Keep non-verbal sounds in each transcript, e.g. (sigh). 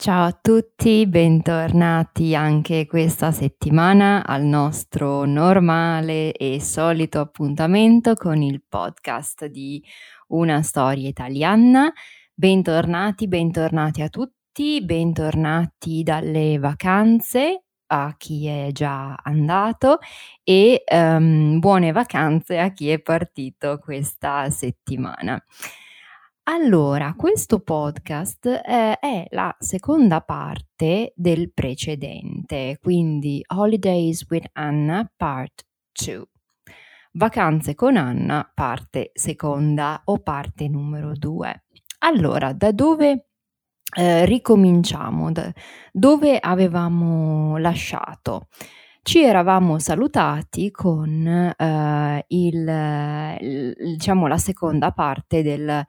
Ciao a tutti, bentornati anche questa settimana al nostro normale e solito appuntamento con il podcast di Una storia italiana. Bentornati, bentornati a tutti, bentornati dalle vacanze a chi è già andato e um, buone vacanze a chi è partito questa settimana. Allora, questo podcast eh, è la seconda parte del precedente, quindi Holidays with Anna Part 2. Vacanze con Anna, parte seconda o parte numero 2. Allora, da dove eh, ricominciamo? Da dove avevamo lasciato? Ci eravamo salutati con eh, il, il, diciamo, la seconda parte del,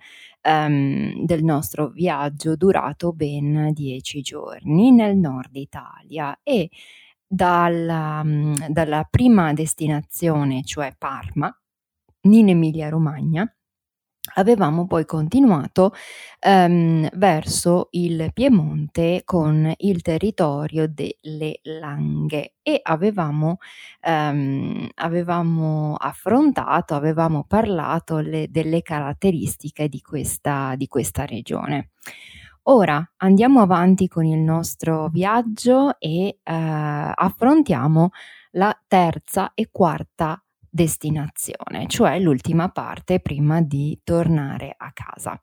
um, del nostro viaggio durato ben dieci giorni nel nord Italia e dalla, dalla prima destinazione, cioè Parma, in Emilia Romagna, avevamo poi continuato um, verso il Piemonte con il territorio delle Langhe e avevamo, um, avevamo affrontato, avevamo parlato le, delle caratteristiche di questa, di questa regione. Ora andiamo avanti con il nostro viaggio e uh, affrontiamo la terza e quarta destinazione, cioè l'ultima parte prima di tornare a casa.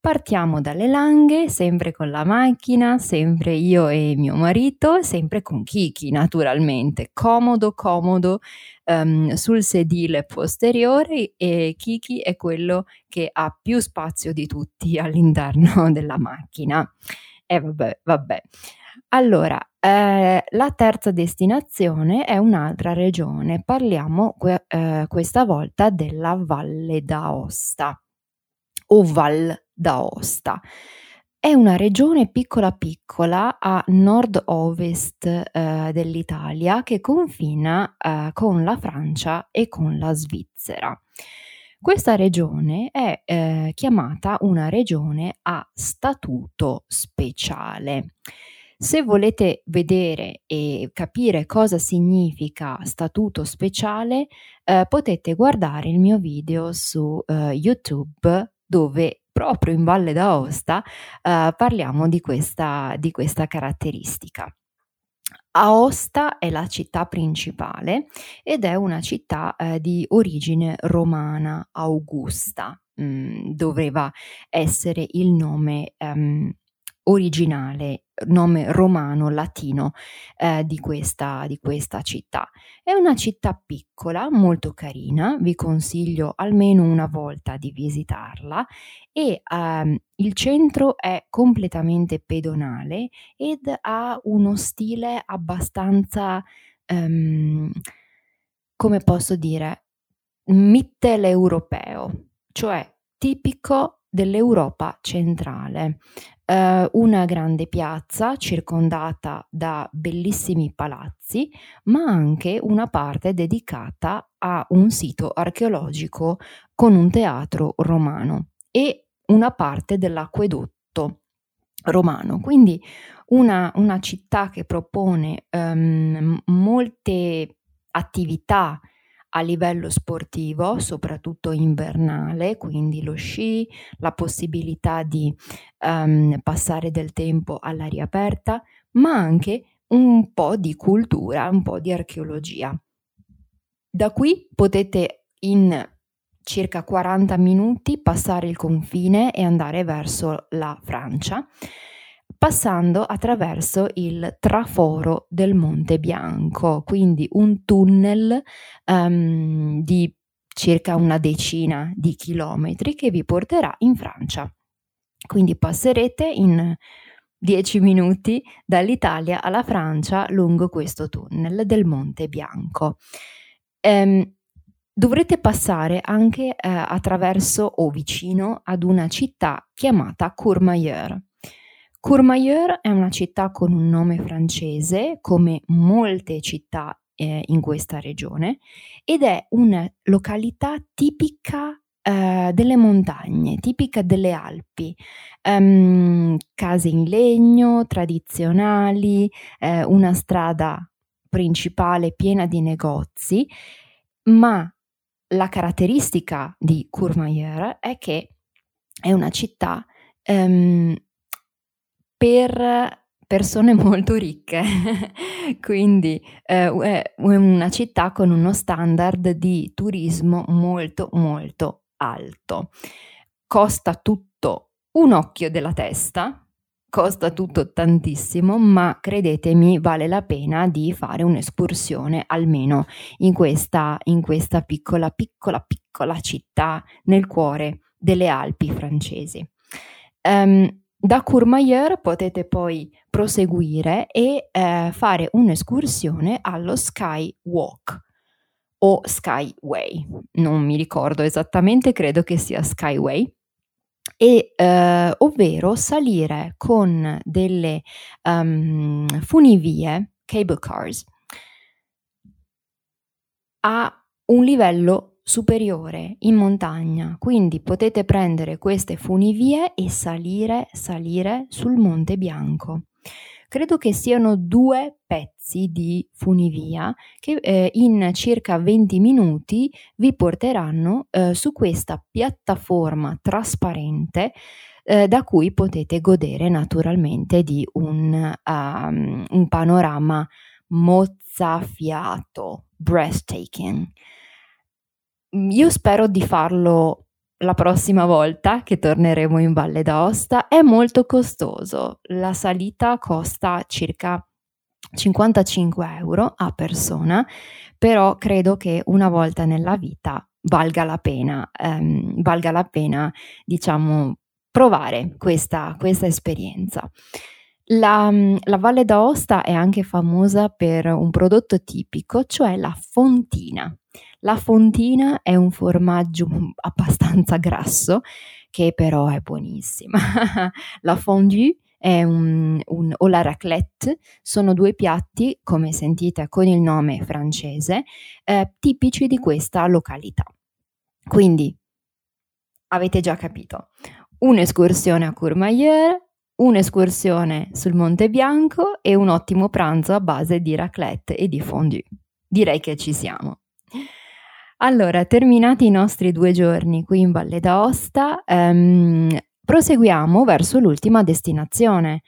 Partiamo dalle Langhe, sempre con la macchina, sempre io e mio marito, sempre con Kiki naturalmente, comodo comodo um, sul sedile posteriore e Kiki è quello che ha più spazio di tutti (laughs) all'interno della macchina. E vabbè, vabbè. Allora, eh, la terza destinazione è un'altra regione, parliamo que- eh, questa volta della Valle d'Aosta o Val d'Aosta. È una regione piccola piccola a nord-ovest eh, dell'Italia che confina eh, con la Francia e con la Svizzera. Questa regione è eh, chiamata una regione a statuto speciale. Se volete vedere e capire cosa significa statuto speciale, eh, potete guardare il mio video su eh, YouTube dove proprio in Valle d'Aosta eh, parliamo di questa, di questa caratteristica. Aosta è la città principale ed è una città eh, di origine romana augusta. Mm, doveva essere il nome um, originale, nome romano, latino eh, di, questa, di questa città. È una città piccola, molto carina, vi consiglio almeno una volta di visitarla e ehm, il centro è completamente pedonale ed ha uno stile abbastanza, ehm, come posso dire, mitteleuropeo, cioè tipico dell'Europa centrale eh, una grande piazza circondata da bellissimi palazzi, ma anche una parte dedicata a un sito archeologico con un teatro romano e una parte dell'acquedotto romano. Quindi una, una città che propone um, molte attività a livello sportivo, soprattutto invernale, quindi lo sci, la possibilità di um, passare del tempo all'aria aperta, ma anche un po' di cultura, un po' di archeologia. Da qui potete in circa 40 minuti passare il confine e andare verso la Francia, passando attraverso il traforo del Monte Bianco, quindi un tunnel um, di circa una decina di chilometri che vi porterà in Francia. Quindi passerete in 10 minuti dall'Italia alla Francia lungo questo tunnel del Monte Bianco. Ehm, dovrete passare anche eh, attraverso o vicino ad una città chiamata Courmayeur. Courmayeur è una città con un nome francese, come molte città eh, in questa regione, ed è una località tipica eh, delle montagne, tipica delle Alpi, um, case in legno tradizionali, eh, una strada principale piena di negozi, ma la caratteristica di Courmayeur è che è una città um, per persone (laughs) molto ricche, (laughs) quindi eh, è una città con uno standard di turismo molto molto alto. Costa tutto un occhio della testa, costa tutto tantissimo, ma credetemi vale la pena di fare un'escursione almeno in questa, in questa piccola, piccola, piccola città nel cuore delle Alpi francesi. Um, da Courmayeur potete poi proseguire e eh, fare un'escursione allo Sky Walk o Skyway, non mi ricordo esattamente, credo che sia Skyway. E, eh, ovvero salire con delle um, funivie, cable cars, a un livello superiore in montagna, quindi potete prendere queste funivie e salire, salire sul Monte Bianco. Credo che siano due pezzi di funivia che eh, in circa 20 minuti vi porteranno eh, su questa piattaforma trasparente eh, da cui potete godere naturalmente di un, um, un panorama mozzafiato, breathtaking. Io spero di farlo la prossima volta che torneremo in Valle d'Aosta è molto costoso. La salita costa circa 55 euro a persona, però credo che una volta nella vita valga la pena, ehm, valga la pena, diciamo, provare questa, questa esperienza. La, la, Valle d'Aosta è anche famosa per un prodotto tipico, cioè la fontina. La fontina è un formaggio (laughs) abbastanza grasso che però è buonissima. (laughs) la fondue è un, un, o la raclette sono due piatti, come sentite con il nome francese, eh, tipici di questa località. Quindi avete già capito, un'escursione a Courmayeur, un'escursione sul Monte Bianco e un ottimo pranzo a base di raclette e di fondue. Direi che ci siamo. Allora, terminati i nostri due giorni qui in Valle d'Aosta, ehm, proseguiamo verso l'ultima destinazione.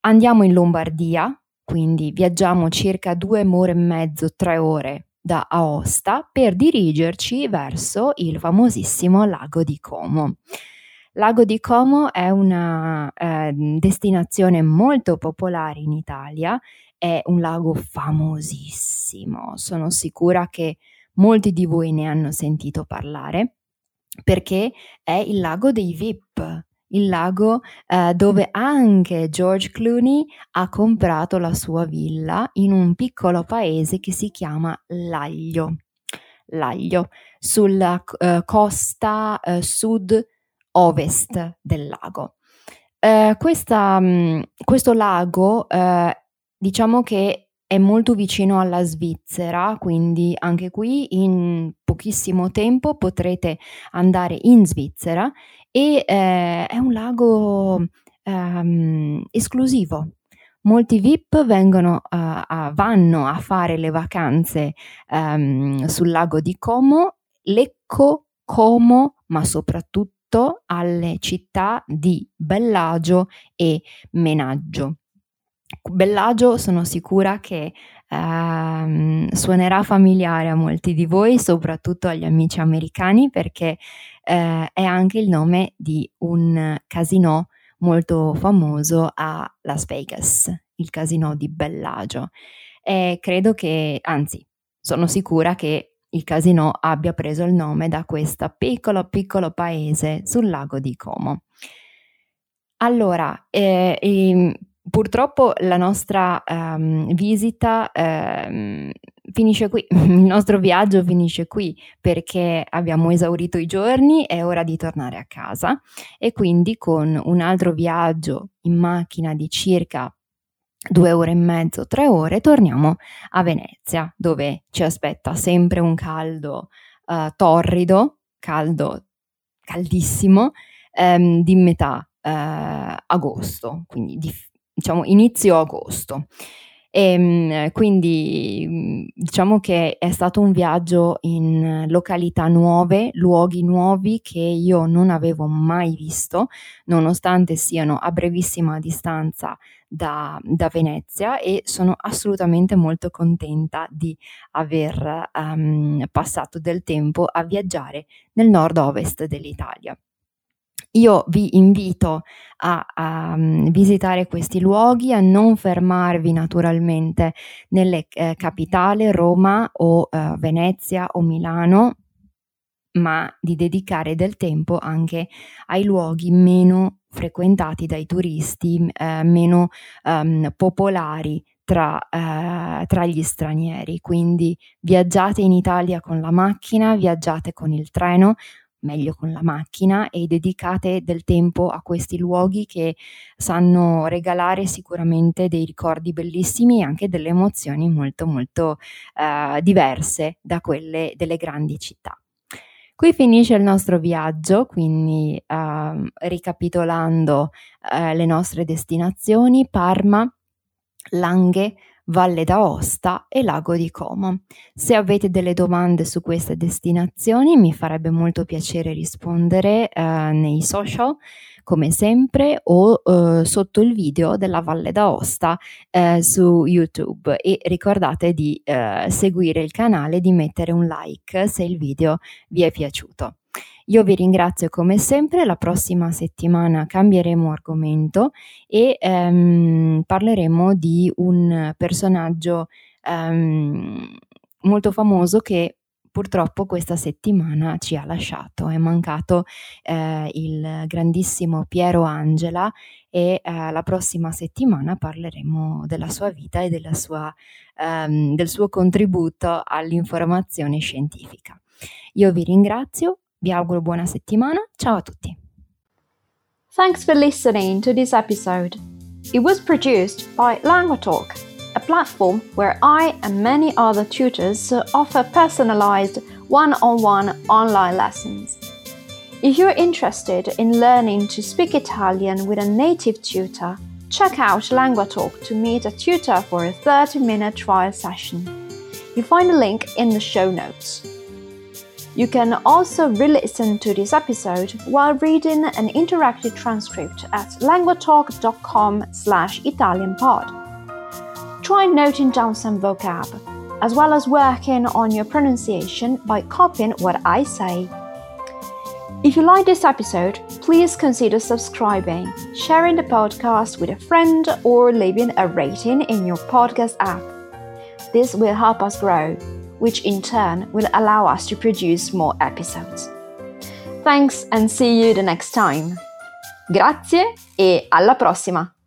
Andiamo in Lombardia, quindi viaggiamo circa due ore e mezzo, tre ore da Aosta per dirigerci verso il famosissimo lago di Como. Lago di Como è una eh, destinazione molto popolare in Italia, è un lago famosissimo, sono sicura che molti di voi ne hanno sentito parlare, perché è il lago dei VIP, il lago eh, dove anche George Clooney ha comprato la sua villa in un piccolo paese che si chiama Laglio. Laglio, sulla eh, costa eh, sud-ovest del lago. Eh, questa, mh, mm, questo lago, eh, diciamo che è molto vicino alla Svizzera, quindi anche qui in pochissimo tempo potrete andare in Svizzera e eh, è un lago ehm, esclusivo. Molti VIP vengono, uh, a, vanno a fare le vacanze um, sul lago di Como, Lecco, Como, ma soprattutto alle città di Bellagio e Menaggio. Bellagio sono sicura che ehm, suonerà familiare a molti di voi, soprattutto agli amici americani, perché eh, è anche il nome di un casino molto famoso a Las Vegas, il casino di Bellagio. E credo che, anzi, sono sicura che il casino abbia preso il nome da questo piccolo piccolo paese sul lago di Como. Allora, eh, eh, purtroppo la nostra um, visita um, finisce qui, (laughs) il nostro viaggio finisce qui perché abbiamo esaurito i giorni, è ora di tornare a casa. E quindi con un altro viaggio in macchina di circa due ore e mezzo, tre ore, torniamo a Venezia dove ci aspetta sempre un caldo uh, torrido, caldo, caldissimo, um, di metà uh, agosto, quindi di, diciamo inizio agosto. E, ehm, quindi diciamo che è stato un viaggio in località nuove, luoghi nuovi che io non avevo mai visto, nonostante siano a brevissima distanza da, da Venezia e sono assolutamente molto contenta di aver um, passato del tempo a viaggiare nel nord-ovest dell'Italia. Io vi invito a, a um, visitare questi luoghi, a non fermarvi naturalmente nelle eh, capitali, Roma o eh, Venezia o Milano, ma di dedicare del tempo anche ai luoghi meno frequentati dai turisti, eh, meno um, popolari tra, eh, tra, gli stranieri. Quindi viaggiate in Italia con la macchina, viaggiate con il treno, meglio con la macchina e dedicate del tempo a questi luoghi che sanno regalare sicuramente dei ricordi bellissimi e anche delle emozioni molto molto eh, diverse da quelle delle grandi città. Qui finisce il nostro viaggio, quindi eh, ricapitolando eh, le nostre destinazioni, Parma, Langhe, Valle d'Aosta e Lago di Como. Se avete delle domande su queste destinazioni mi farebbe molto piacere rispondere eh, nei social come sempre o eh, sotto il video della Valle d'Aosta eh, su YouTube e ricordate di eh, seguire il canale e di mettere un like se il video vi è piaciuto. Io vi ringrazio come sempre, la prossima settimana cambieremo argomento e ehm, parleremo di un personaggio ehm, molto famoso che purtroppo questa settimana ci ha lasciato. È mancato eh, il grandissimo Piero Angela e eh, la prossima settimana parleremo della sua vita e sua, ehm, del suo contributo all'informazione scientifica. Io vi ringrazio, Vi auguro buona settimana. Ciao a tutti. Thanks for listening to this episode. It was produced by LanguaTalk, a platform where I and many other tutors offer personalized one on one online lessons. If you're interested in learning to speak Italian with a native tutor, check out LanguaTalk to meet a tutor for a 30 minute trial session. You find a link in the show notes. You can also re-listen to this episode while reading an interactive transcript at languatalk.com slash italianpod. Try noting down some vocab, as well as working on your pronunciation by copying what I say. If you like this episode, please consider subscribing, sharing the podcast with a friend, or leaving a rating in your podcast app. This will help us grow which in turn will allow us to produce more episodes. Thanks and see you the next time. Grazie e alla prossima!